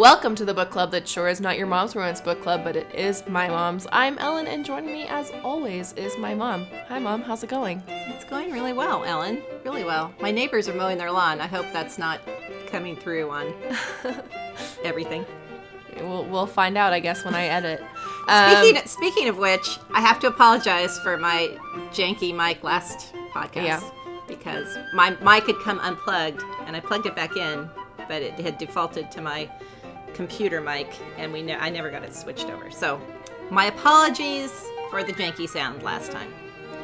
Welcome to the book club that sure is not your mom's romance book club, but it is my mom's. I'm Ellen, and joining me as always is my mom. Hi, mom. How's it going? It's going really well, Ellen. Really well. My neighbors are mowing their lawn. I hope that's not coming through on everything. We'll, we'll find out, I guess, when I edit. Speaking, um, speaking of which, I have to apologize for my janky mic last podcast. Yeah. Because my mic had come unplugged, and I plugged it back in, but it had defaulted to my computer mic, and we ne- I never got it switched over. So, my apologies for the janky sound last time.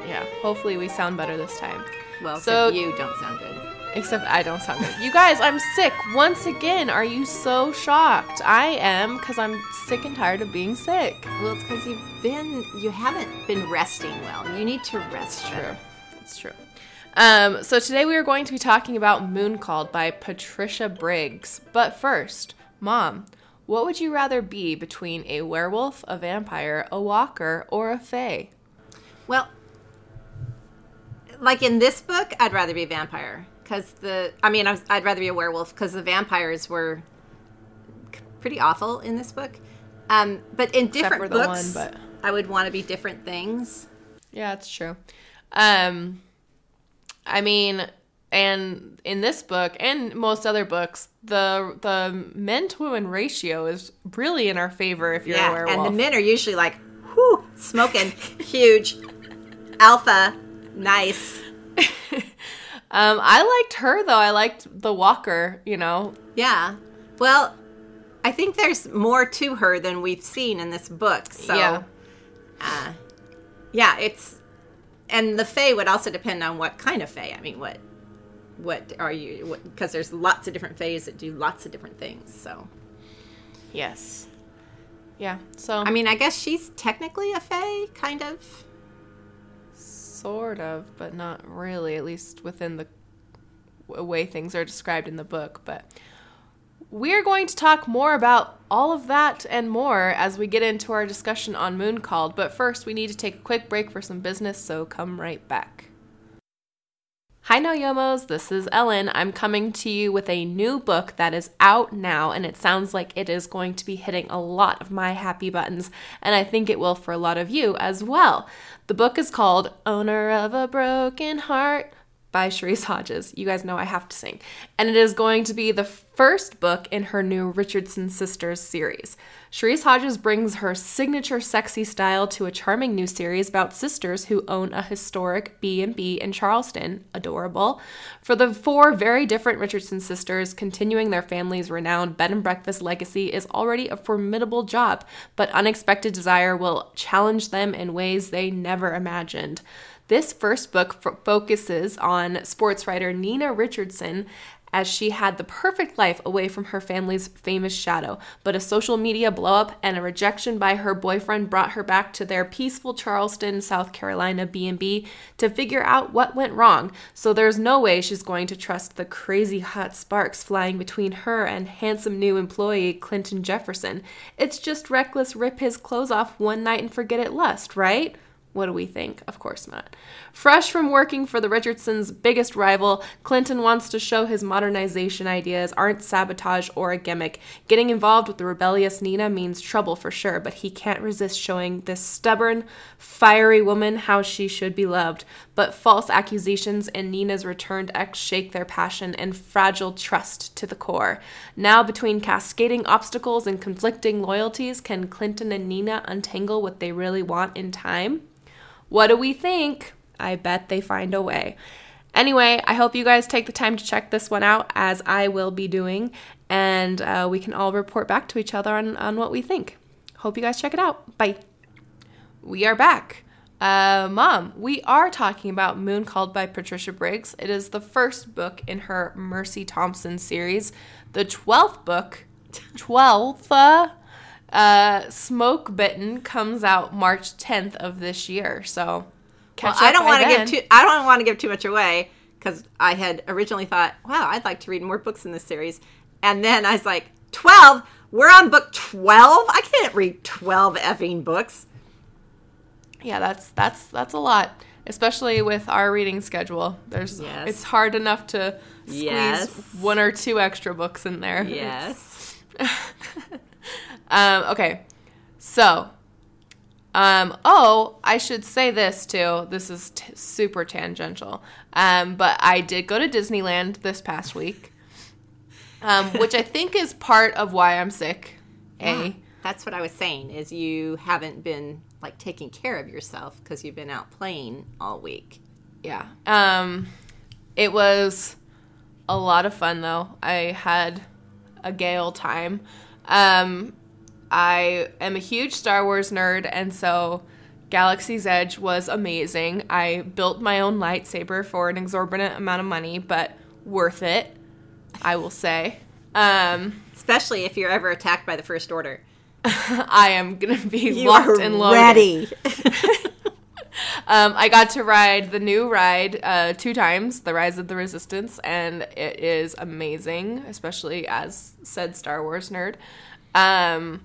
Yeah, hopefully we sound better this time. Well, so you don't sound good. Except I don't sound good. You guys, I'm sick once again. Are you so shocked? I am because I'm sick and tired of being sick. Well, it's because you've been you haven't been resting well. You need to rest. True. It's true. Um, so today we are going to be talking about Moon Called by Patricia Briggs. But first, Mom, what would you rather be between a werewolf, a vampire, a walker, or a fae? Well, like in this book, I'd rather be a vampire because the I mean I would rather be a werewolf because the vampires were pretty awful in this book. Um, but in different books, one, but... I would want to be different things. Yeah, it's true. Um, I mean, and in this book and most other books, the the men to women ratio is really in our favor if you're yeah, a werewolf. And the men are usually like, whoo, smoking, huge, alpha, nice. Um, I liked her though. I liked the Walker. You know. Yeah. Well, I think there's more to her than we've seen in this book. So, yeah. Uh, yeah, it's and the Fae would also depend on what kind of Fae. I mean, what what are you? Because there's lots of different Faes that do lots of different things. So. Yes. Yeah. So. I mean, I guess she's technically a Fae, kind of. Sort of, but not really, at least within the way things are described in the book. But we're going to talk more about all of that and more as we get into our discussion on Moon Called. But first, we need to take a quick break for some business, so come right back. Hi, No Yomos. This is Ellen. I'm coming to you with a new book that is out now, and it sounds like it is going to be hitting a lot of my happy buttons, and I think it will for a lot of you as well. The book is called Owner of a Broken Heart by Cheris Hodges. You guys know I have to sing. And it is going to be the first book in her new Richardson Sisters series. Cheris Hodges brings her signature sexy style to a charming new series about sisters who own a historic B&B in Charleston. Adorable. For the four very different Richardson sisters, continuing their family's renowned bed and breakfast legacy is already a formidable job, but unexpected desire will challenge them in ways they never imagined. This first book f- focuses on sports writer Nina Richardson as she had the perfect life away from her family's famous shadow. But a social media blowup and a rejection by her boyfriend brought her back to their peaceful Charleston, South Carolina B&B to figure out what went wrong. So there's no way she's going to trust the crazy hot sparks flying between her and handsome new employee Clinton Jefferson. It's just reckless rip his clothes off one night and forget it lust, right? What do we think? Of course not. Fresh from working for the Richardsons' biggest rival, Clinton wants to show his modernization ideas aren't sabotage or a gimmick. Getting involved with the rebellious Nina means trouble for sure, but he can't resist showing this stubborn, fiery woman how she should be loved. But false accusations and Nina's returned ex shake their passion and fragile trust to the core. Now, between cascading obstacles and conflicting loyalties, can Clinton and Nina untangle what they really want in time? What do we think? I bet they find a way. Anyway, I hope you guys take the time to check this one out, as I will be doing, and uh, we can all report back to each other on, on what we think. Hope you guys check it out. Bye. We are back. Uh, Mom, we are talking about Moon Called by Patricia Briggs. It is the first book in her Mercy Thompson series, the 12th book. 12th? Uh, uh, Smoke Bitten comes out March 10th of this year. So well, I don't want to give too I don't want to give too much away because I had originally thought, wow, I'd like to read more books in this series. And then I was like, 12? We're on book 12? I can't read 12 effing books. Yeah, that's that's that's a lot, especially with our reading schedule. There's yes. it's hard enough to squeeze yes. one or two extra books in there. Yes. um, okay, so, um, oh, I should say this too. This is t- super tangential. Um, but I did go to Disneyland this past week, um, which I think is part of why I'm sick. A. That's what I was saying. Is you haven't been like taking care of yourself because you've been out playing all week. Yeah. Um, it was a lot of fun though. I had a gay old time. Um, I am a huge Star Wars nerd, and so Galaxy's Edge was amazing. I built my own lightsaber for an exorbitant amount of money, but worth it, I will say. Um, Especially if you're ever attacked by the First Order. I am gonna be You locked and loaded. ready. Um, I got to ride the new ride uh, two times, the Rise of the Resistance, and it is amazing, especially as said Star Wars nerd. Um,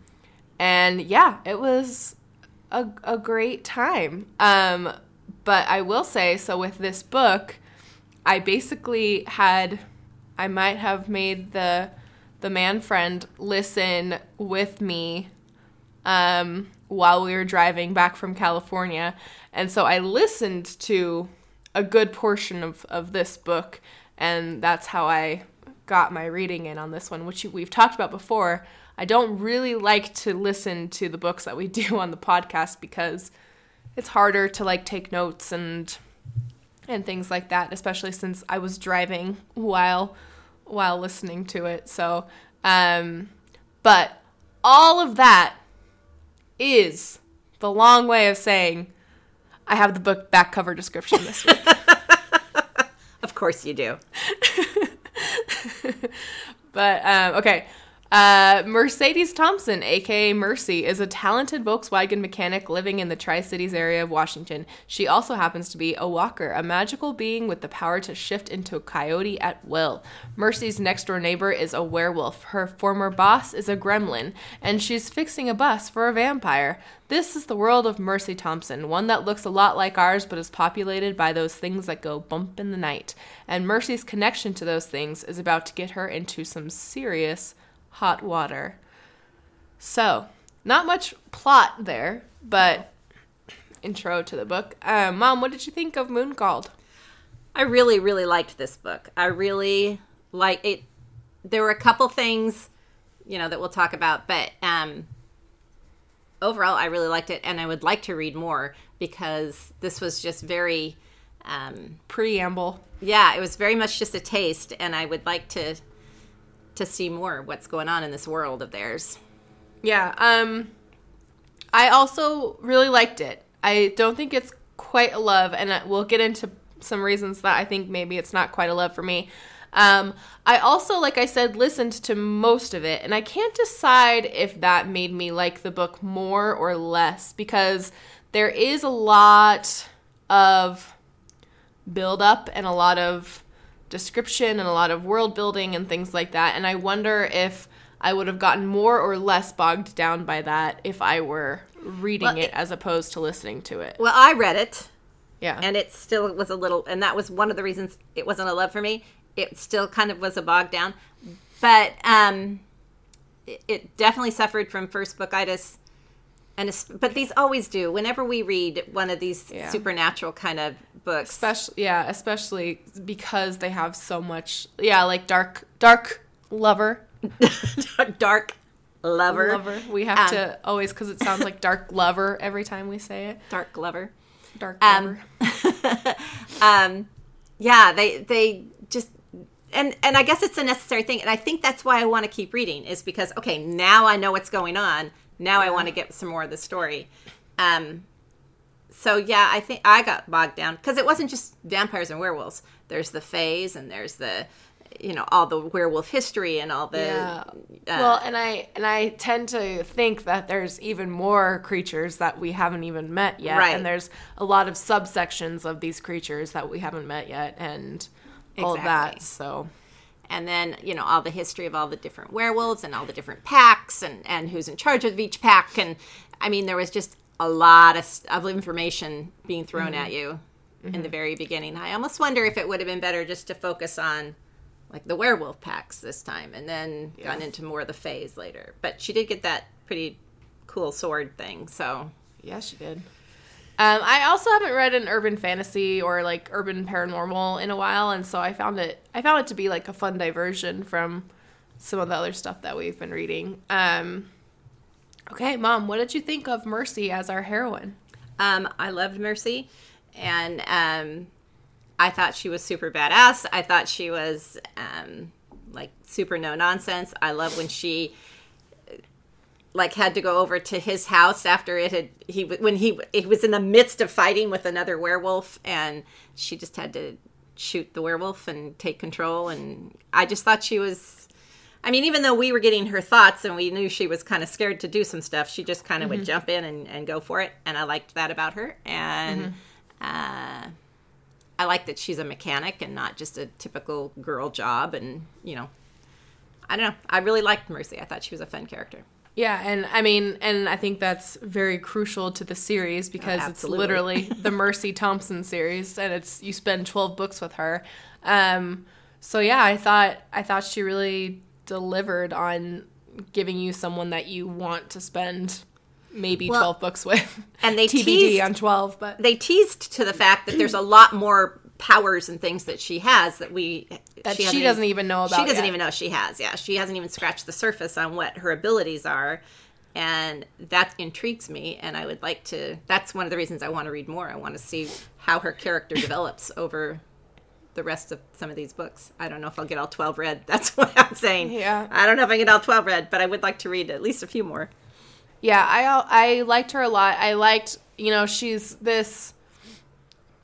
and yeah, it was a, a great time. Um, but I will say, so with this book, I basically had, I might have made the the man friend listen with me um, while we were driving back from California. And so I listened to a good portion of, of this book, and that's how I got my reading in on this one, which we've talked about before. I don't really like to listen to the books that we do on the podcast because it's harder to like take notes and and things like that, especially since I was driving while while listening to it. So, um, but all of that is the long way of saying I have the book back cover description this week. of course you do. but um, okay. Uh, Mercedes Thompson, aka Mercy, is a talented Volkswagen mechanic living in the Tri Cities area of Washington. She also happens to be a walker, a magical being with the power to shift into a coyote at will. Mercy's next door neighbor is a werewolf. Her former boss is a gremlin, and she's fixing a bus for a vampire. This is the world of Mercy Thompson, one that looks a lot like ours but is populated by those things that go bump in the night. And Mercy's connection to those things is about to get her into some serious hot water. So, not much plot there, but intro to the book. Um, Mom, what did you think of Moon Called? I really, really liked this book. I really like it. There were a couple things, you know, that we'll talk about, but um, overall, I really liked it, and I would like to read more because this was just very, um, Preamble. yeah, it was very much just a taste, and I would like to to see more what's going on in this world of theirs. Yeah, um I also really liked it. I don't think it's quite a love and we'll get into some reasons that I think maybe it's not quite a love for me. Um I also like I said listened to most of it and I can't decide if that made me like the book more or less because there is a lot of build up and a lot of description and a lot of world building and things like that. And I wonder if I would have gotten more or less bogged down by that if I were reading Well, it as opposed to listening to it. Well, I read it, Yeah. and it still was a little, and that was one of the reasons it wasn't a love for me. It still kind of was a bog down, but um, it, it definitely suffered from first bookitis, and but these always do. Whenever we read one of these Yeah. supernatural kind of books, especially yeah, especially because they have so much yeah, like dark dark lover. dark lover, Lover. We have Um, to always cuz it sounds like dark lover every time we say it. dark lover. Dark Um, lover. um, yeah, they they just and and I guess it's a necessary thing, and I think that's why I want to keep reading is because okay, now I know what's going on. Now I want to get some more of the story. Um, so yeah, I think I got bogged down because it wasn't just vampires and werewolves. There's the Faes, and there's the you know all the werewolf history and all the Yeah. uh, well, and I and I tend to think that there's even more creatures that we haven't even met yet, Right. and there's a lot of subsections of these creatures that we haven't met yet, and all that. So and then you know all the history of all the different werewolves and all the different packs and and who's in charge of each pack and i mean there was just a lot of, of information being thrown mm-hmm. at you in the mm-hmm. very beginning i almost wonder if it would have been better just to focus on like the werewolf packs this time, and then Yeah. gone into more of the Faes later. But she did get that pretty cool sword thing. So Yeah, she did. Um, I also haven't read an urban fantasy or like urban paranormal in a while, and so I found it. I found it to be like a fun diversion from some of the other stuff that we've been reading. Um, okay, mom, what did you think of Mercy as our heroine? Um, I loved Mercy, and um, I thought she was super badass. I thought she was um, like super no nonsense. I love when she like had to go over to his house after it had he when he he was in the midst of fighting with another werewolf, and she just had to shoot the werewolf and take control. And I just thought she was. I mean, even though we were getting her thoughts and we knew she was kind of scared to do some stuff, she just kind of would jump in and, and go for it. And I liked that about her. And uh, I like that she's a mechanic and not just a typical girl job. And, you know, I don't know. I really liked Mercy. I thought she was a fun character. Yeah, and I mean, and I think that's very crucial to the series because it's literally the Mercy Thompson series, and it's you spend twelve books with her. Um, so yeah, I thought I thought she really delivered on giving you someone that you want to spend maybe Well, twelve books with. and they TBD teased- on twelve, but They teased to the fact that there's a lot more powers and things that she has that we that she, hasn't doesn't even know about. she doesn't yet. even know she has yeah she hasn't even scratched the surface on what her abilities are and that intrigues me and i would like to that's one of the reasons i want to read more i want to see how her character develops over the rest of some of these books i don't know if i'll get all 12 read that's what i'm saying Yeah. i don't know if i get all 12 read but i would like to read at least a few more Yeah, I I liked her a lot. I liked, you know, she's this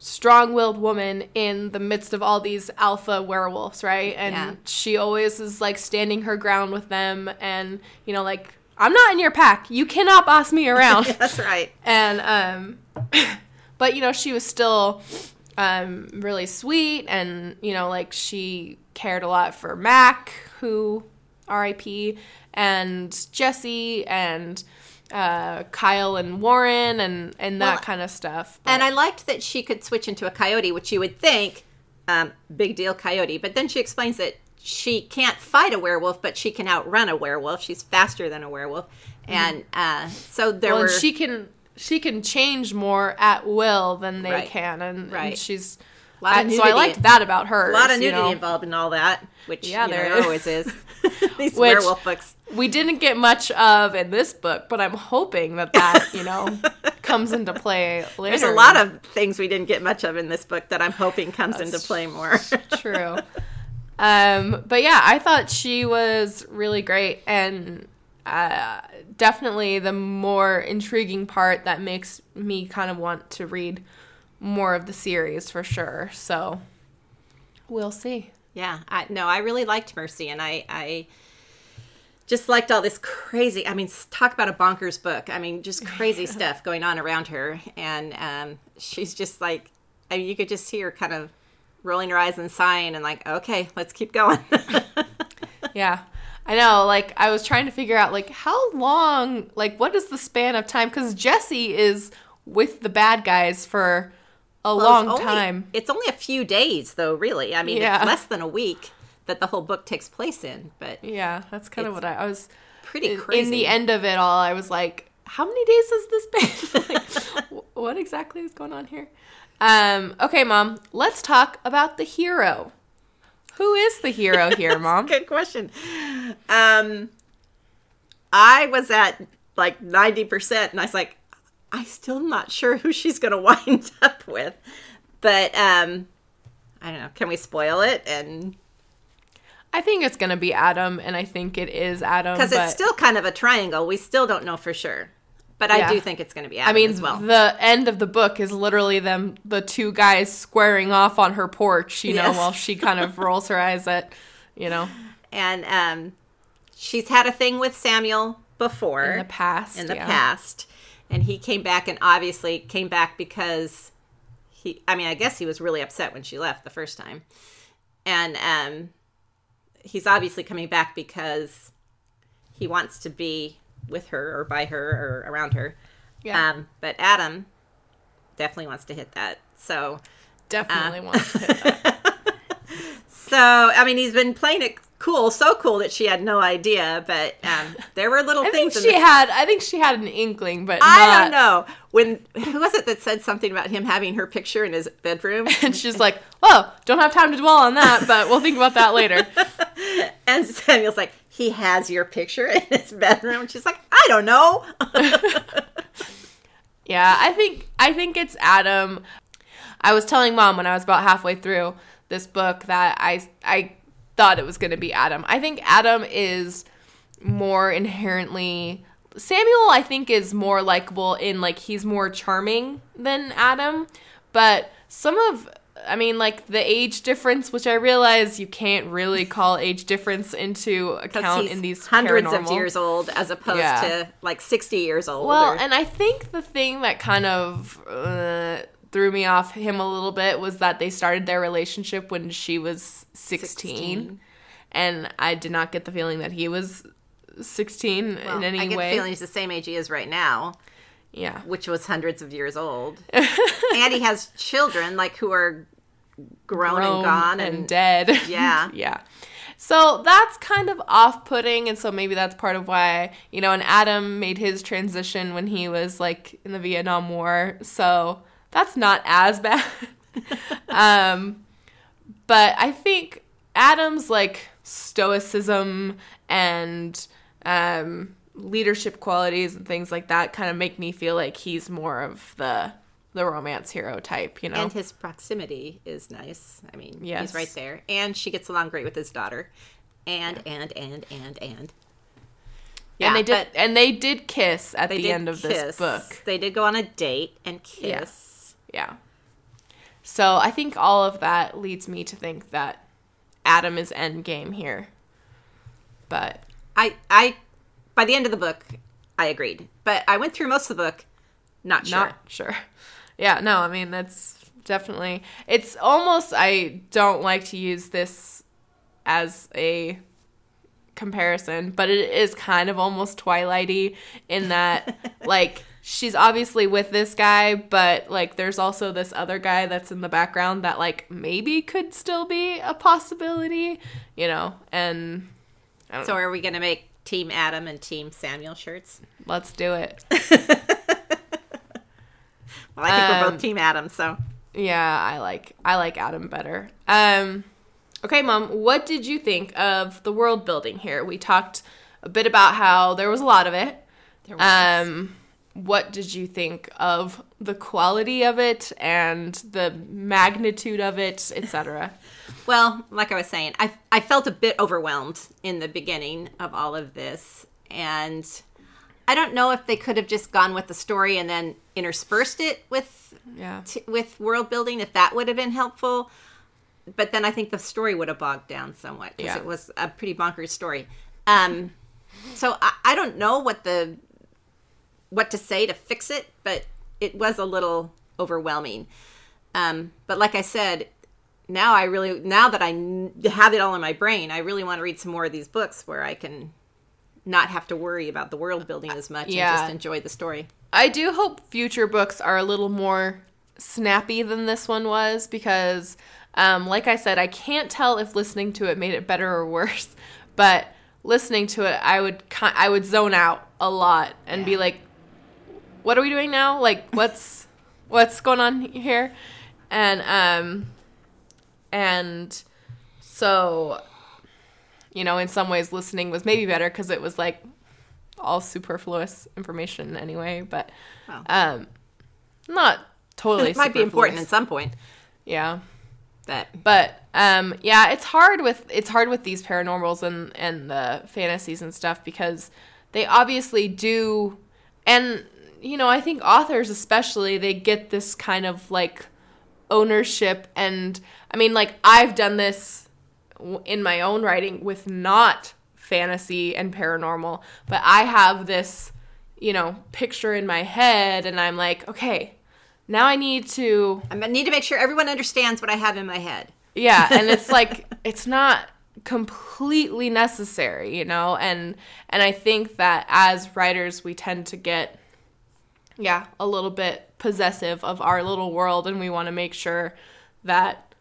strong-willed woman in the midst of all these alpha werewolves, right? And Yeah. she always is like standing her ground with them and, you know, like I'm not in your pack. You cannot boss me around. that's right and um but you know she was still um really sweet and you know like she cared a lot for mac who rip and jesse and uh kyle and warren and and that Well, kind of stuff And I liked that she could switch into a coyote, which you would think, um, big deal coyote. But then she explains that she can't fight a werewolf, but she can outrun a werewolf. She's faster than a werewolf, and uh, so there Mm-hmm. well, were. and she can she can change more at will than they Right. can and, and she's I- so i liked that about her a lot of you nudity know. involved in all that, which Yeah, you know, there is. always is. These Which- werewolf books. we didn't get much of in this book, but I'm hoping that that you know comes into play later. There's a lot of things we didn't get much of in this book that I'm hoping comes into play more. true. Um, but yeah, I thought she was really great and uh, definitely the more intriguing part that makes me kind of want to read more of the series for sure. So we'll see. Yeah, I no, I really liked Mercy, and I, I just liked all this crazy. I mean, talk about a bonkers book. I mean, just crazy stuff going on around her, and um, she's just like, I mean, you could just see her kind of rolling her eyes and sighing, and like, okay, let's keep going. Yeah. I know, like I was trying to figure out like how long, like what is the span of time cuz Jesse is with the bad guys for a Well, long it's only- time. It's only a few days, though. Really, I mean, Yeah. it's less than a week that the whole book takes place in, but Yeah, that's kind of what I, I was pretty crazy. in the end of it all. I was like, how many days has this been? like, what exactly is going on here? Um, okay, mom, let's talk about the hero. Who is the hero here, mom? Good question. Um, I was at like 90%, and I was like, I still not sure who she's going to wind up with. But um, I don't know. Can we spoil it? And I think it's gonna be Adam, and I think it is Adam. because but- it's still kind of a triangle, we still don't know for sure. But I do think it's going to be Adam I mean, as well. the end of the book is literally them, the two guys squaring off on her porch, you know, Yes. while she kind of rolls her eyes at, you know, and um, she's had a thing with Samuel before. in the past. in the yeah. past and he came back and obviously came back because he i mean i guess he was really upset when she left the first time and um he's obviously coming back because he wants to be with her or by her or around her Yeah. um but adam definitely wants to hit that so Definitely uh, wants to hit that. So, I mean, he's been playing it cool, so cool that she had no idea. But um, there were little I think things. she the- had. I think she had an inkling, but I not- don't know when who was it that said something about him having her picture in his bedroom, And she's like, "Oh, don't have time to dwell on that, but we'll think about that later." and Samuel's like, he has your picture in his bedroom. And she's like, I don't know. Yeah, I think I think it's Adam. I was telling mom when I was about halfway through this book that I I thought it was going to be Adam. I think Adam is more inherently Samuel I think is more likable in like he's more charming than Adam, but some of I mean like the age difference which I realize you can't really call age difference into account in these hundreds of years old as opposed Yeah. to like 60 years old. Well, or- and I think the thing that kind of uh, threw me off him a little bit was that they started their relationship when she was 16, 16. and I did not get the feeling that he was 16 Well, in any way. I get way. the feeling he's the same age he is right now, yeah. which was hundreds of years old. and he has children like who are grown, Grown and gone and, and, dead. Yeah. yeah. So that's kind of off putting. And so maybe that's part of why, you know, and Adam made his transition when he was like in the Vietnam War. So that's not as bad. um, but I think Adam's like stoicism and um, leadership qualities and things like that kind of make me feel like he's more of the the romance hero type, you know. and his proximity is nice. I mean, Yes. he's right there. And she gets along great with his daughter. And, and, and, and, and. and they did and they did kiss at the end of this book. They did go on a date and kiss. Yeah. So I think all of that leads me to think that Adam is endgame here. But I, I, by the end of the book, I agreed. But I went through most of the book, not sure. not sure. Yeah, no, I mean that's definitely it's almost I don't like to use this as a comparison, but it is kind of almost twilighty in that like she's obviously with this guy, but like there's also this other guy that's in the background that like maybe could still be a possibility, you know, and So know. are we going to make Team Adam and Team Samuel shirts? Let's do it. Well, I think we're Um, both Team Adam, so. Yeah, I like I like Adam better. Um okay, mom, what did you think of the world building here? We talked a bit about how there was a lot of it. There was. Um what did you think of the quality of it and the magnitude of it, etc.? Well, like I was saying, I I felt a bit overwhelmed in the beginning of all of this, and I don't know if they could have just gone with the story and then interspersed it with yeah. t- with world building, if that would have been helpful. But then I think the story would have bogged down somewhat because Yeah. it was a pretty bonkers story. Um, so I, I don't know what the what to say to fix it, but it was a little overwhelming. Um, but like I said, now I really now that I have it all in my brain, I really want to read some more of these books where I can not have to worry about the world building as much Yeah. and just enjoy the story. I do hope future books are a little more snappy than this one was because, um, like I said, I can't tell if listening to it made it better or worse. But listening to it, I would I would zone out a lot and be like, "What are we doing now? Like, what's what's going on here?" And um, and so, you know, in some ways, listening was maybe better because it was like all superfluous information anyway, but Well. um, not totally. It might be important at some point, yeah, but but um, yeah, it's hard with it's hard with these paranormals and and the fantasies and stuff because they obviously do, and you know, I think authors especially they get this kind of like ownership and I mean, like I've done this in my own writing with not fantasy and paranormal, but I have this, you know, picture in my head and I'm like, okay, now I need to I need to make sure everyone understands what I have in my head. yeah, and it's like it's not completely necessary, you know? And and I think that as writers we tend to get yeah, a little bit possessive of our little world and we want to make sure that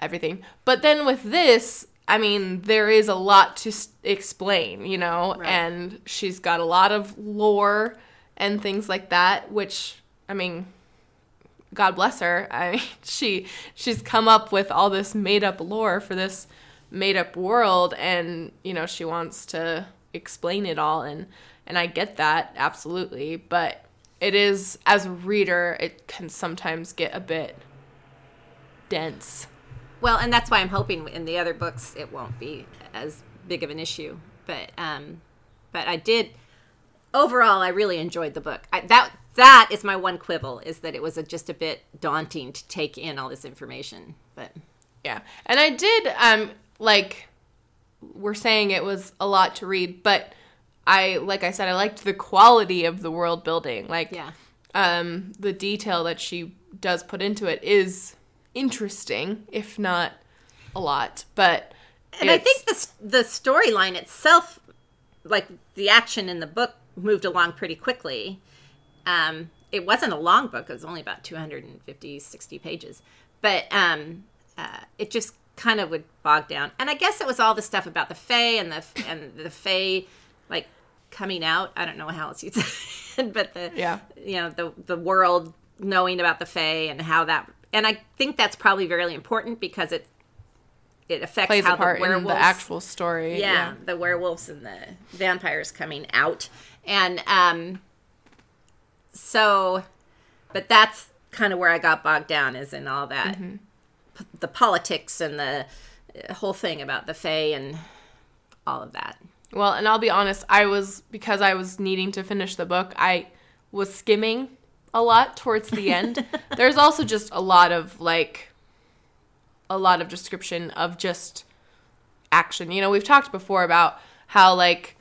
everything. But then with this, I mean, there is a lot to s- explain, you know, Right. and she's got a lot of lore and things like that, which I mean, God bless her. I mean, she she's come up with all this made up lore for this made up world and, you know, she wants to explain it all and and I get that absolutely, but it is as a reader, it can sometimes get a bit dense. Well, and that's why I'm hoping in the other books it won't be as big of an issue. But um, but I did overall I really enjoyed the book. I, that that is my one quibble is that it was a, just a bit daunting to take in all this information. But Yeah. And I did um like we're saying it was a lot to read, but I like I said I liked the quality of the world building. Like yeah, um the detail that she does put into it is interesting, if not a lot. But and I think the the storyline itself, like the action in the book, moved along pretty quickly. Um, it wasn't a long book; it was only about 250, 60 pages, but um, uh, it just kind of would bog down. And I guess it was all the stuff about the Fae and the and the Fae, like coming out. I don't know how else you'd say it, but the Yeah. you know the the world knowing about the Fae and how that. And I think that's probably very important because it it affects plays how the werewolves the actual story. yeah, the werewolves and the vampires coming out and um so but that's kind of where i got bogged down is in all that p- the politics and the uh, whole thing about the fae and all of that Well, and I'll be honest, I was because I was needing to finish the book, I was skimming a lot towards the end. There's also just a lot of like a lot of description of just action. You know, we've talked before about how like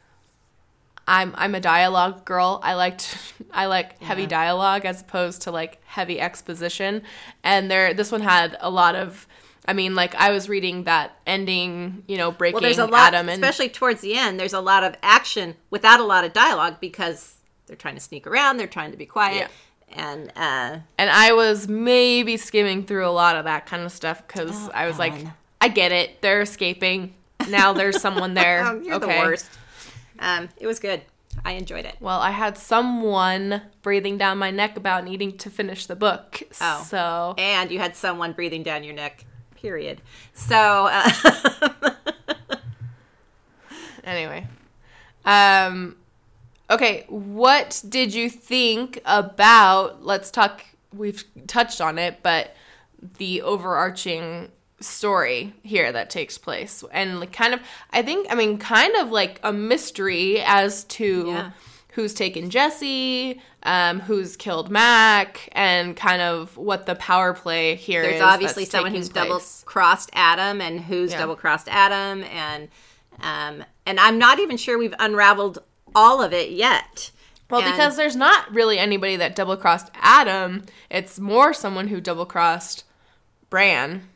I'm I'm a dialogue girl. I liked I like heavy dialogue as opposed to like heavy exposition. And there this one had a lot of I mean, like I was reading that ending, you know, breaking well there's a lot Adam and especially towards the end there's a lot of action without a lot of dialogue because they're trying to sneak around they're trying to be quiet and uh And I was maybe skimming through a lot of that kind of stuff because Oh, I was like. I get it. They're escaping. Now there's someone there. oh, you're okay. the worst um it was good i enjoyed it Well, I had someone breathing down my neck about needing to finish the book. Oh. So, and you had someone breathing down your neck period so uh, anyway. Um, okay, what did you think about, let's talk, we've touched on it, but the overarching story here that takes place and like kind of i think i mean kind of like a mystery as to Yeah. Who's taken jesse um, who's killed mac and kind of what the power play here there's obviously someone who's double crossed adam and who's Yeah. double crossed adam and um and i'm not even sure we've unraveled all of it yet Well, And- because there's not really anybody that double crossed Adam. It's more someone who double crossed Bran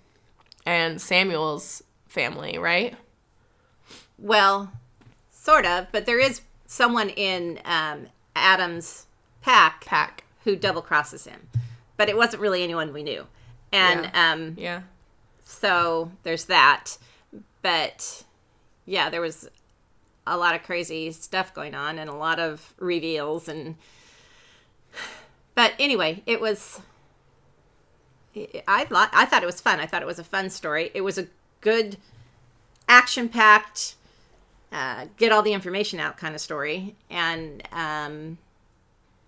and Samuel's family, right? well sort of but there is someone in um adam's pack Pack. who double crosses him. But it wasn't really anyone we knew. And um Yeah. so there's that. But yeah there was a lot of crazy stuff going on and a lot of reveals and but anyway it was i thought i thought it was fun. I thought it was a fun story. It was a good action packed uh, get all the information out kind of story and um,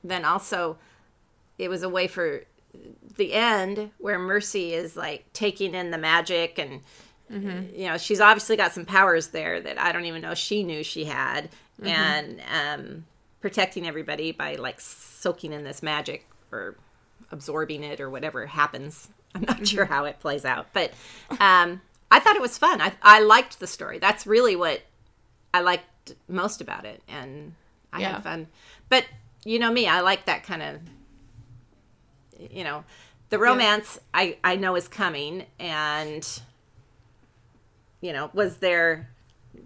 then also it was a way for the end where Mercy is like taking in the magic and you know she's obviously got some powers there that I don't even know she knew she had and um, protecting everybody by like soaking in this magic or absorbing it or whatever happens. I'm not sure how it plays out, but um, I thought it was fun. I I liked the story. That's really what I liked most about it, and I Yeah. had fun. But you know me, I like that kind of you know the romance I I know is coming and you know was there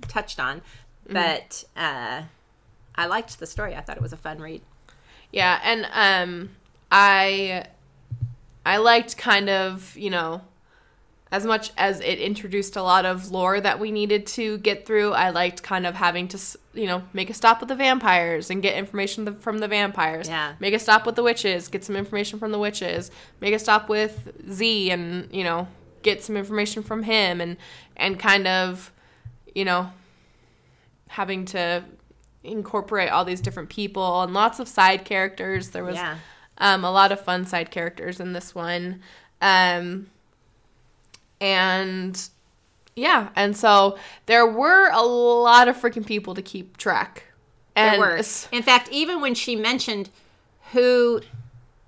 touched on but uh I liked the story. I thought it was a fun read. Yeah, and um I I liked kind of, you know, as much as it introduced a lot of lore that we needed to get through, I liked kind of having to, you know, make a stop with the vampires and get information from the vampires. Yeah. Make a stop with the witches, get some information from the witches. Make a stop with Zee and, you know, get some information from him and and kind of, you know, having to incorporate all these different people and lots of side characters. There was Yeah. um, a lot of fun side characters in this one. Um, and yeah, and so there were a lot of freaking people to keep track. There And were. In fact, even when she mentioned who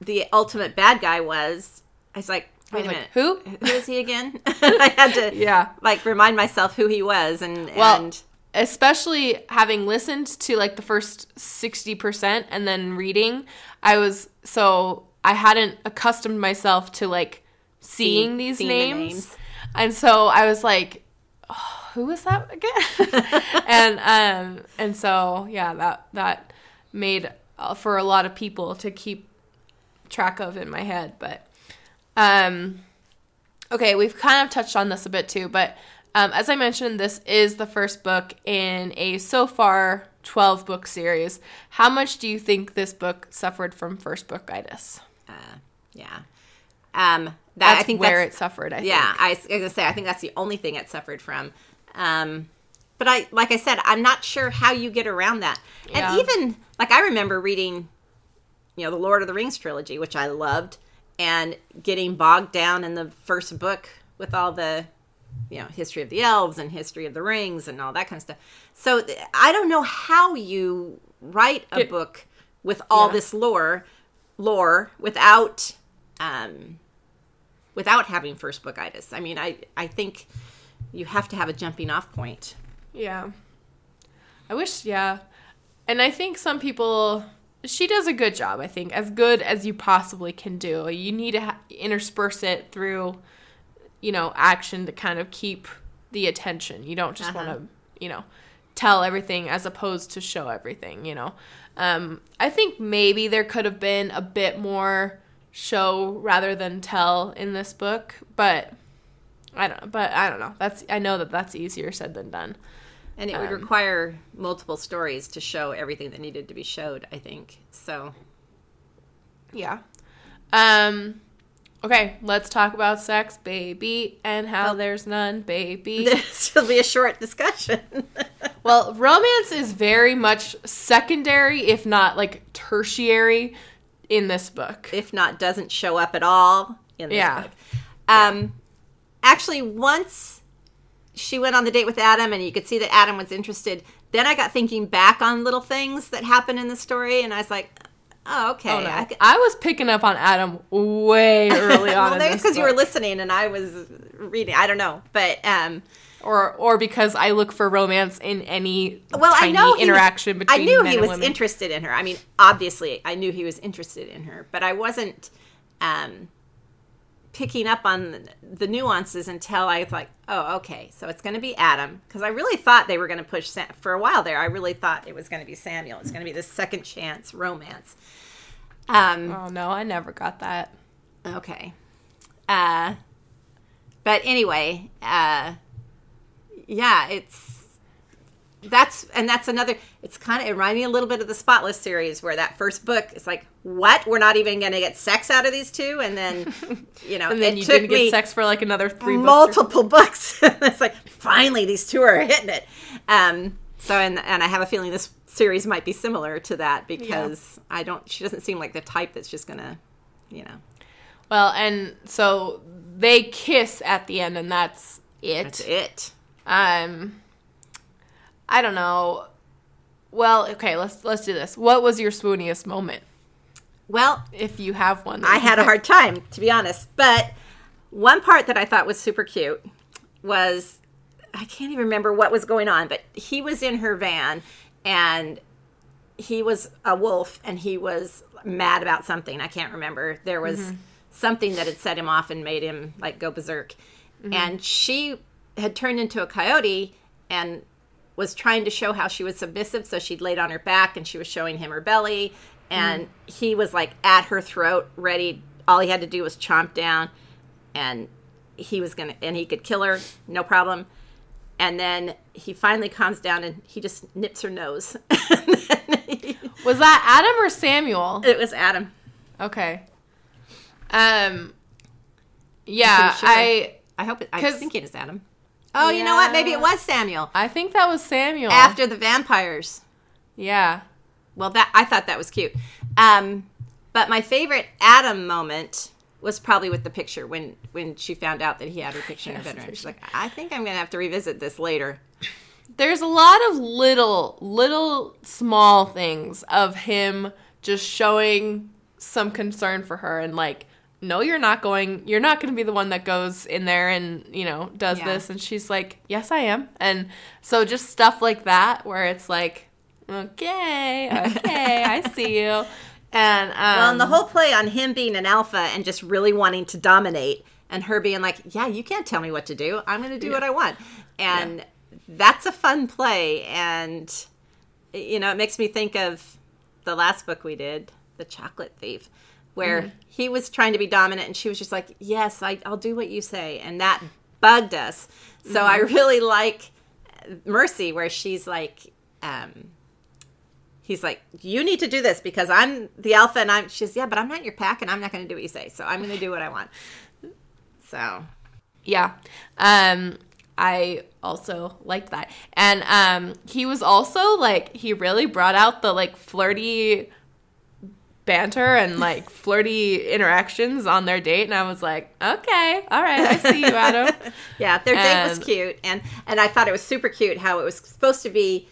the ultimate bad guy was, I was like, wait was a like, minute. who? Who is he again? I had to Yeah. like remind myself who he was and Well, and especially having listened to like the first 60% and then reading, I was so I hadn't accustomed myself to like seeing See- these seeing the names. And so I was like, oh, who was that again? and um and so yeah, that that made uh, for a lot of people to keep track of in my head, but um okay, we've kind of touched on this a bit too, but um, as I mentioned, this is the first book in a so far 12 book series. How much do you think this book suffered from first bookitis? uh, yeah. Um, that That's I think where it suffered, I yeah. think. I, was gonna say I think that's the only thing it suffered from. Um, but I like I said, I'm not sure how you get around that. Yeah. And even like I remember reading, you know, the Lord of the Rings trilogy, which I loved, and getting bogged down in the first book with all the you know history of the elves and history of the rings and all that kind of stuff so th- i don't know how you write a book with all Yeah. this lore lore without um without having first book, bookitis i mean i i think you have to have a jumping off point Yeah. I wish, yeah. And I think some people, she does a good job, I think, as good as you possibly can do. You need to ha- intersperse it through, you know, action to kind of keep the attention. You don't just Uh-huh. want to, you know, tell everything as opposed to show everything, you know. Um, I think maybe there could have been a bit more show rather than tell in this book, but I don't but I don't know. That's I know that that's easier said than done. and it would Um, require multiple stories to show everything that needed to be showed i think so Yeah. Um okay, let's talk about sex, baby, and how Well- there's none, baby. this will be a short discussion well, romance is very much secondary, if not like tertiary in this book. if not doesn't show up at all in this Yeah. book. Um, Actually, once she went on the date with Adam, and you could see that Adam was interested. Then I got thinking back on little things that happened in the story, and I was like, "Oh, okay." Oh, no. I I, was picking up on Adam way early on well, that's because you were listening and I was reading. I don't know, but um, or or because I look for romance in any well, I know he was- interaction between I knew he was women. interested in her. I mean, obviously, I knew he was interested in her, but I wasn't um, picking up on the nuances until I was like, "Oh, okay, so it's going to be Adam." Because I really thought they were going to push Sam- for a while there. I really thought it was going to be Samuel. It's going to be the second chance romance. Um, Oh no, I never got that. Okay. Uh but anyway, uh yeah, it's that's and that's another it's kind of it reminded me a little bit of the spotless series where that first book is like what? We're not even gonna get sex out of these two? And then you know And then you didn't get sex for like another three multiple books. It's like finally these two are hitting it. Um so and and i have a feeling this series might be similar to that because i don't she doesn't seem like the type that's just gonna you know. Well, and so they kiss at the end, and that's it. That's it. Um, I don't know. Well, okay, let's let's do this. What was your swooniest moment, Well, if you have one? I had a hard time, to be honest. But one part that I thought was super cute was I can't even remember what was going on, but he was in her van and he was a wolf and he was mad about something. I can't remember. There was Mm-hmm. something that had set him off and made him like go berserk. And she had turned into a coyote and was trying to show how she was submissive. So she'd laid on her back and she was showing him her belly. And he was like at her throat, ready. All he had to do was chomp down. And he was gonna and he could kill her, no problem. And then he finally calms down and he just nips her nose. he, Was that Adam or Samuel? it was Adam. Okay. Um. Yeah, sure. I I hope it, I think it's Adam. Oh, you know what? Maybe it was Samuel I think that was Samuel. after the vampires. Yeah. Well, that I thought that was cute. Um, but my favorite Adam moment was probably with the picture when when she found out that he had her picture in her bedroom. She's like, I think I'm gonna have to revisit this later. There's a lot of little, little small things of him just showing some concern for her and like, no, you're not going, you're not going to be the one that goes in there and, you know, does Yeah. this. And she's like, yes, I am. And so just stuff like that where it's like, okay, okay, I see you. And, um, Well, and the whole play on him being an alpha and just really wanting to dominate, and her being like, "Yeah, you can't tell me what to do. I'm going to do what I want," and that's a fun play. And you know, it makes me think of the last book we did, The Chocolate Thief, where he was trying to be dominant, and she was just like, "Yes, I, I'll do what you say," and that bugged us. So I really like Mercy, where she's like. Um, he's like, you need to do this because I'm the alpha and I'm, she's, yeah, but I'm not your pack and I'm not going to do what you say. So I'm going to do what I want. So Yeah. Um I also liked that. And um he was also like he really brought out the like flirty banter and like flirty interactions on their date and I was like, "Okay. All right. I see you, Adam." yeah, their date was cute. And, and I thought it was super cute how it was supposed to be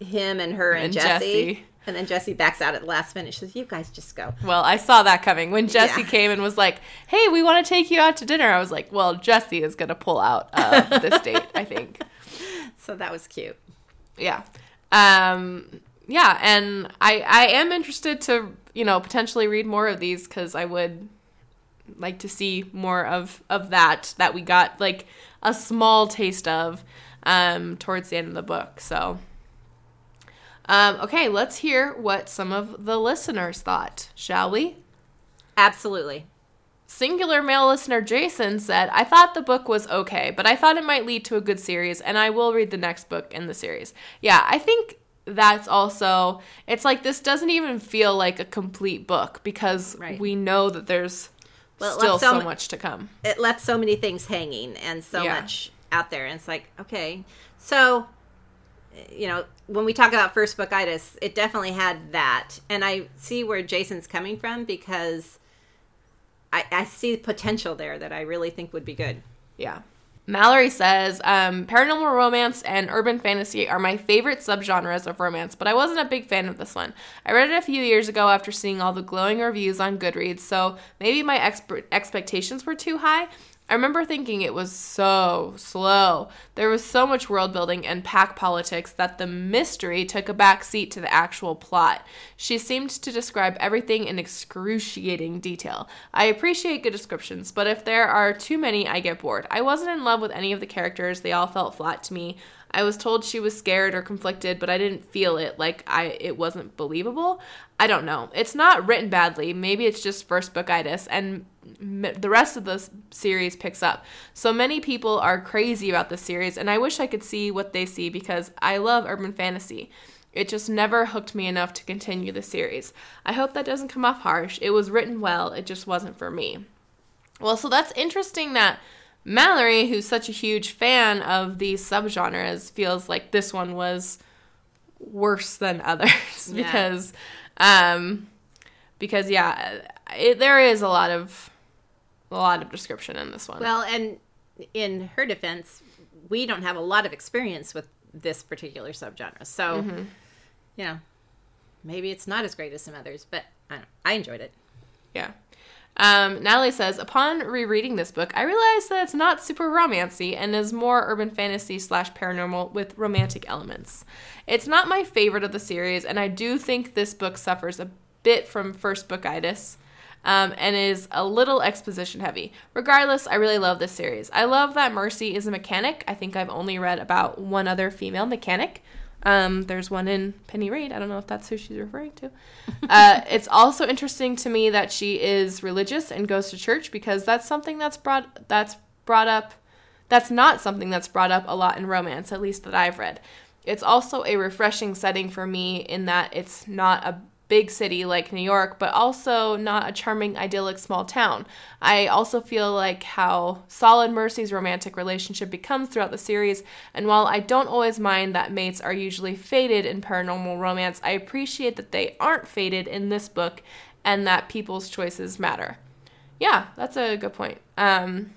him and her and, And Jesse. Jesse. And then Jesse backs out at the last minute. She says, you guys just go. well, I saw that coming. When Jesse Yeah. came and was like, "Hey, we want to take you out to dinner." I was like, "Well, Jesse is going to pull out of this date, I think." So that was cute. yeah um yeah and i i am interested to you know potentially read more of these because i would like to see more of of that that we got like a small taste of um towards the end of the book so um okay let's hear what some of the listeners thought shall we Absolutely. Singular male listener Jason said, I thought the book was okay, but I thought it might lead to a good series, and I will read the next book in the series. Yeah, I think that's also, it's like this doesn't even feel like a complete book because Right. we know that there's Well, still so so much to come. it left so many things hanging and so Yeah. much out there. And it's like, okay. So, you know, when we talk about first book itis, it definitely had that. And I see where Jason's coming from because I, I see potential there that I really think would be good. Yeah. Mallory says, um, paranormal romance and urban fantasy are my favorite subgenres of romance, but I wasn't a big fan of this one. I read it a few years ago after seeing all the glowing reviews on Goodreads, so maybe my expe- expectations were too high. I remember thinking it was so slow. There was so much world building and pack politics that the mystery took a back seat to the actual plot. She seemed to describe everything in excruciating detail. I appreciate good descriptions, but if there are too many, I get bored. I wasn't in love with any of the characters, they all felt flat to me. I was told she was scared or conflicted, but I didn't feel it like I it wasn't believable. I don't know. It's not written badly. Maybe it's just first bookitis and the rest of the series picks up. So many people are crazy about this series and I wish I could see what they see because I love urban fantasy. It just never hooked me enough to continue the series. I hope that doesn't come off harsh. It was written well, it just wasn't for me. Well, so that's interesting that Mallory, who's such a huge fan of these subgenres, feels like this one was worse than others Yeah. because, um, because yeah, it, there is a lot of a lot of description in this one. Well, and in her defense, we don't have a lot of experience with this particular subgenre. So, you know, maybe it's not as great as some others, but I, don't, I enjoyed it. Yeah. Um, Natalie says, upon rereading this book, I realized that it's not super romancy and is more urban fantasy slash paranormal with romantic elements. It's not my favorite of the series, and I do think this book suffers a bit from first bookitis. Um, and is a little exposition heavy. Regardless, I really love this series. I love that Mercy is a mechanic. I think I've only read about one other female mechanic. Um, there's one in Penny Reid. I don't know if that's who she's referring to. Uh, it's also interesting to me that she is religious and goes to church because that's something that's brought that's brought up that's not something that's brought up a lot in romance, at least that I've read. It's also a refreshing setting for me in that it's not a big city like New York, but also not a charming, idyllic small town. I also feel like how solid Mercy's romantic relationship becomes throughout the series, and while I don't always mind that mates are usually faded in paranormal romance, I appreciate that they aren't faded in this book and that people's choices matter. Yeah, that's a good point. Um,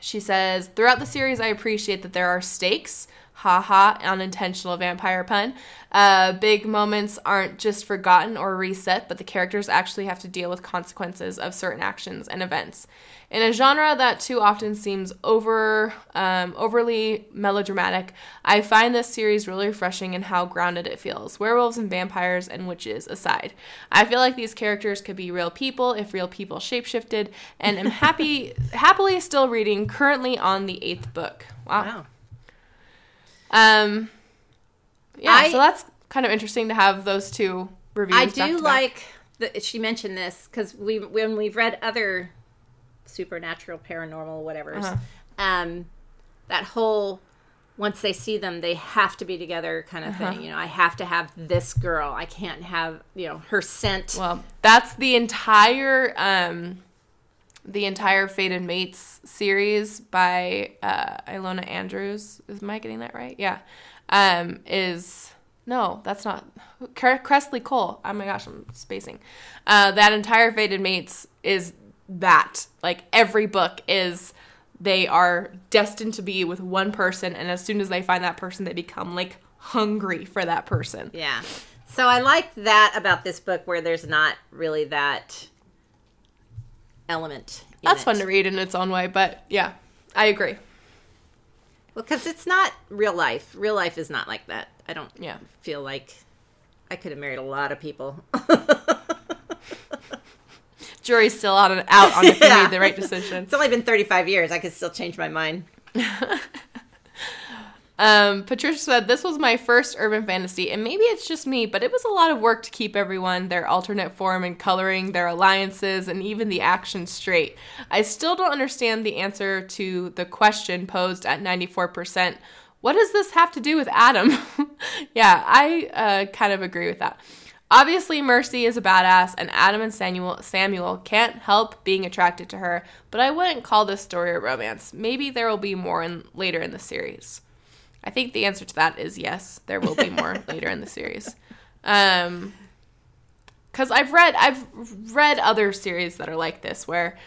she says, throughout the series, I appreciate that there are stakes haha, unintentional vampire pun. Uh, big moments aren't just forgotten or reset, but the characters actually have to deal with consequences of certain actions and events. In a genre that too often seems over um, overly melodramatic, I find this series really refreshing in how grounded it feels. Werewolves and vampires and witches aside, I feel like these characters could be real people if real people shapeshifted, and am happy happily still reading currently on the eighth book. wow. wow. Um, yeah, I, so that's kind of interesting to have those two reviews. I do like that she mentioned this because we when we've read other supernatural, paranormal, whatever, uh-huh. um, that whole once they see them, they have to be together kind of uh-huh. thing. You know, I have to have this girl. I can't have you know her scent. Well, that's the entire um, the entire Fated Mates series by uh, Ilona Andrews. Is Mike getting that right? Yeah. Um, is no, that's not Kresley Cole. Oh my gosh, I'm spacing. Uh, that entire Fated Mates is that. Like every book is they are destined to be with one person, and as soon as they find that person, they become like hungry for that person. Yeah. So I like that about this book where there's not really that element. That's it. fun to read in its own way, but yeah, I agree. Well, because it's not real life. Real life is not like that. I don't yeah. feel like I could have married a lot of people. Jury's still out, on, out on if yeah. you made the right decision. It's only been 35 years. I could still change my mind. Um, Patricia said, This was my first urban fantasy, and maybe it's just me, but it was a lot of work to keep everyone, their alternate form and coloring, their alliances, and even the action straight. I still don't understand the answer to the question posed at 94%. What does this have to do with Adam? yeah, I uh, kind of agree with that. Obviously, Mercy is a badass, and Adam and Samuel, Samuel can't help being attracted to her, but I wouldn't call this story a romance. Maybe there will be more in, later in the series. I think the answer to that is yes. There will be more later in the series. Um, because I've read I've read other series that are like this where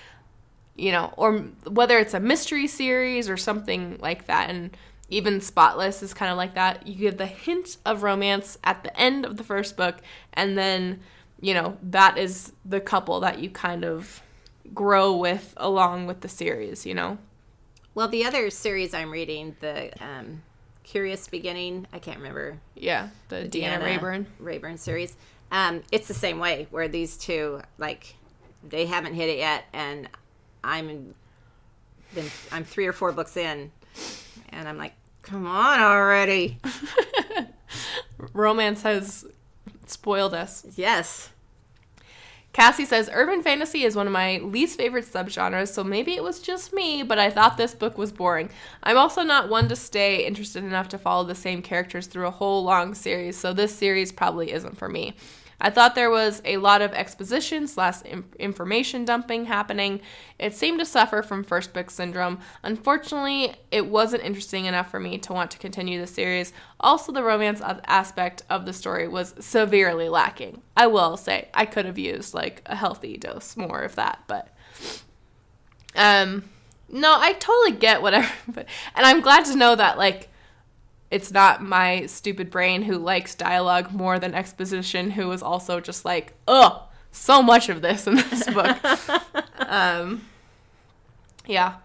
you know or whether it's a mystery series or something like that and even spotless is kind of like that you give the hint of romance at the end of the first book and then you know that is the couple that you kind of grow with along with the series you know well the other series i'm reading the um Curious Beginning. I can't remember. Yeah, the, the Deanna, Deanna Raybourn Raybourn series. Um, it's the same way where these two like they haven't hit it yet, and I'm been I'm three or four books in, and I'm like, come on already. Romance has spoiled us. Yes. Cassie says urban fantasy is one of my least favorite subgenres, so maybe it was just me, but I thought this book was boring. I'm also not one to stay interested enough to follow the same characters through a whole long series, so this series probably isn't for me. I thought there was a lot of exposition slash information dumping happening. It seemed to suffer from first book syndrome. Unfortunately, it wasn't interesting enough for me to want to continue the series. Also, the romance aspect of the story was severely lacking. I will say I could have used like a healthy dose more of that, but um no, I totally get whatever, but and I'm glad to know that like it's not my stupid brain who likes dialogue more than exposition who is also just like ugh so much of this in this book um yeah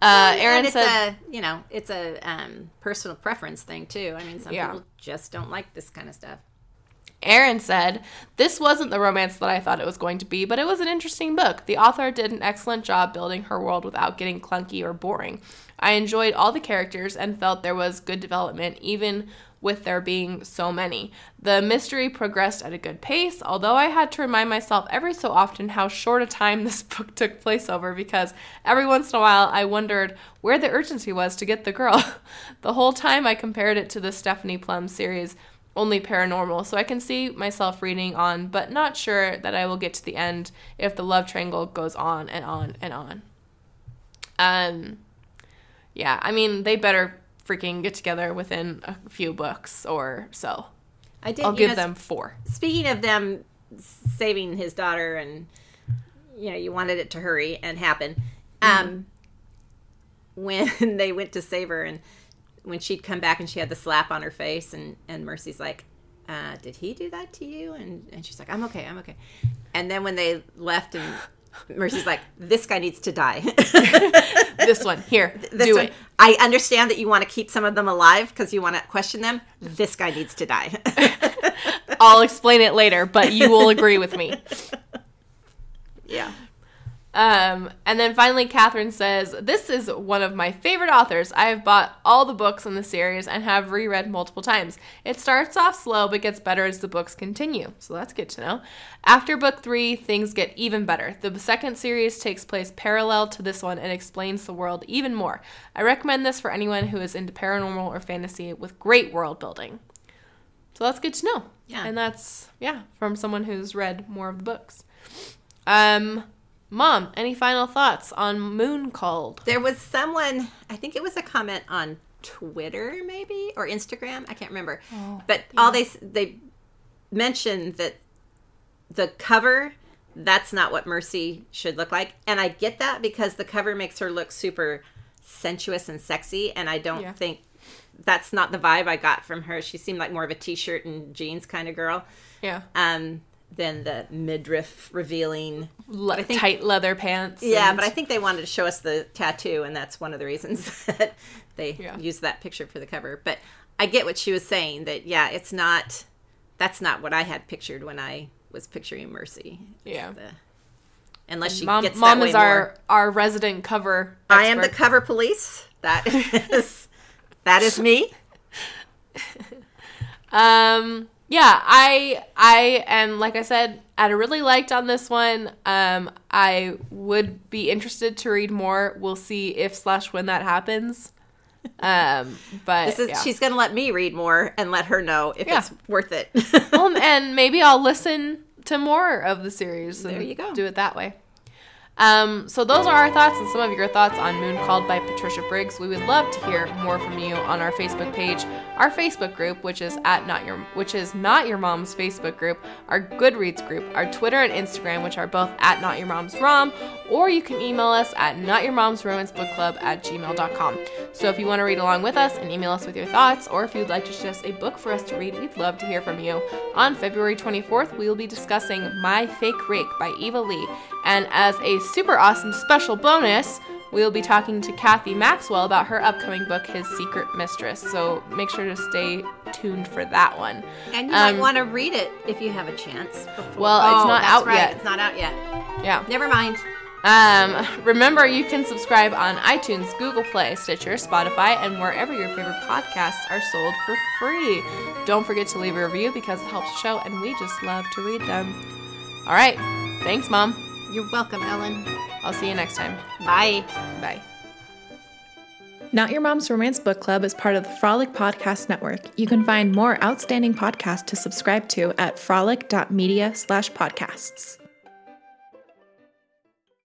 uh aaron said a, you know it's a um, personal preference thing too i mean some yeah. people just don't like this kind of stuff Aaron said, This wasn't the romance that I thought it was going to be, but it was an interesting book. The author did an excellent job building her world without getting clunky or boring. I enjoyed all the characters and felt there was good development, even with there being so many. The mystery progressed at a good pace, although I had to remind myself every so often how short a time this book took place over because every once in a while I wondered where the urgency was to get the girl. the whole time I compared it to the Stephanie Plum series only paranormal, so I can see myself reading on, but not sure that I will get to the end if the love triangle goes on and on and on. Um, yeah, I mean, they better freaking get together within a few books or so. I did. I'll give know, them four. Speaking of them saving his daughter, and you know, you wanted it to hurry and happen. Um, when they went to save her, and when she'd come back and she had the slap on her face, and and Mercy's like, uh, "Did he do that to you?" And and she's like, "I'm okay, I'm okay." And then when they left, and Mercy's like, "This guy needs to die." This one here, This do one- it. I understand that you want to keep some of them alive because you want to question them. This guy needs to die. I'll explain it later, but you will agree with me. yeah. Um, and then finally, Catherine says, This is one of my favorite authors. I have bought all the books in the series and have reread multiple times. It starts off slow but gets better as the books continue. So that's good to know. After book three, things get even better. The second series takes place parallel to this one and explains the world even more. I recommend this for anyone who is into paranormal or fantasy with great world building. So that's good to know. Yeah. And that's, yeah, from someone who's read more of the books. Um, Mom, any final thoughts on Moon Called? There was someone, I think it was a comment on Twitter, maybe or Instagram. I can't remember. but all they they mentioned that the cover that's not what Mercy should look like, and I get that because the cover makes her look super sensuous and sexy, and I don't Yeah. think that's not the vibe I got from her. She seemed like more of a t-shirt and jeans kind of girl. Yeah. Um, than the midriff revealing Le- I think- tight leather pants. yeah, and- but I think they wanted to show us the tattoo, and that's one of the reasons that they Yeah. used that picture for the cover. But I get what she was saying that yeah, it's not. That's not what I had pictured when I was picturing Mercy. Yeah. the- unless she Mom, gets Mom that is our more. our resident cover. I am the cover police. That is that is me. Um, yeah, I I am like I said, I really liked on this one. Um, I would be interested to read more. We'll see if slash when that happens. Um, but This is yeah. she's going to let me read more and let her know if Yeah. it's worth it. well, and maybe I'll listen to more of the series. There you go. Do it that way. Um, so those are our thoughts and some of your thoughts on Moon Called by Patricia Briggs. We would love to hear more from you on our Facebook page, our Facebook group, which is at not your which is not your mom's Facebook group, our Goodreads group, our Twitter and Instagram, which are both at not your mom's rom, or you can email us at not your mom's romance book club at gmail.com. So if you want to read along with us and email us with your thoughts, or if you'd like to suggest a book for us to read, we'd love to hear from you. On February 24th, we will be discussing My Fake Rake by Eva Leigh. And as a super awesome special bonus, we will be talking to Cathy Maxwell about her upcoming book, His Secret Mistress. So make sure to stay tuned for that one. and you Um, might want to read it if you have a chance. Before. Well, it's Oh, not that's out right. yet. It's not out yet. Yeah. Never mind. Um, remember, you can subscribe on iTunes, Google Play, Stitcher, Spotify, and wherever your favorite podcasts are sold for free. Don't forget to leave a review because it helps the show, and we just love to read them. All right. Thanks, Mom. You're welcome, Ellen. I'll see you next time. Bye. Bye. Not Your Mom's Romance Book Club is part of the Frolic Podcast Network. You can find more outstanding podcasts to subscribe to at frolic.media slash podcasts.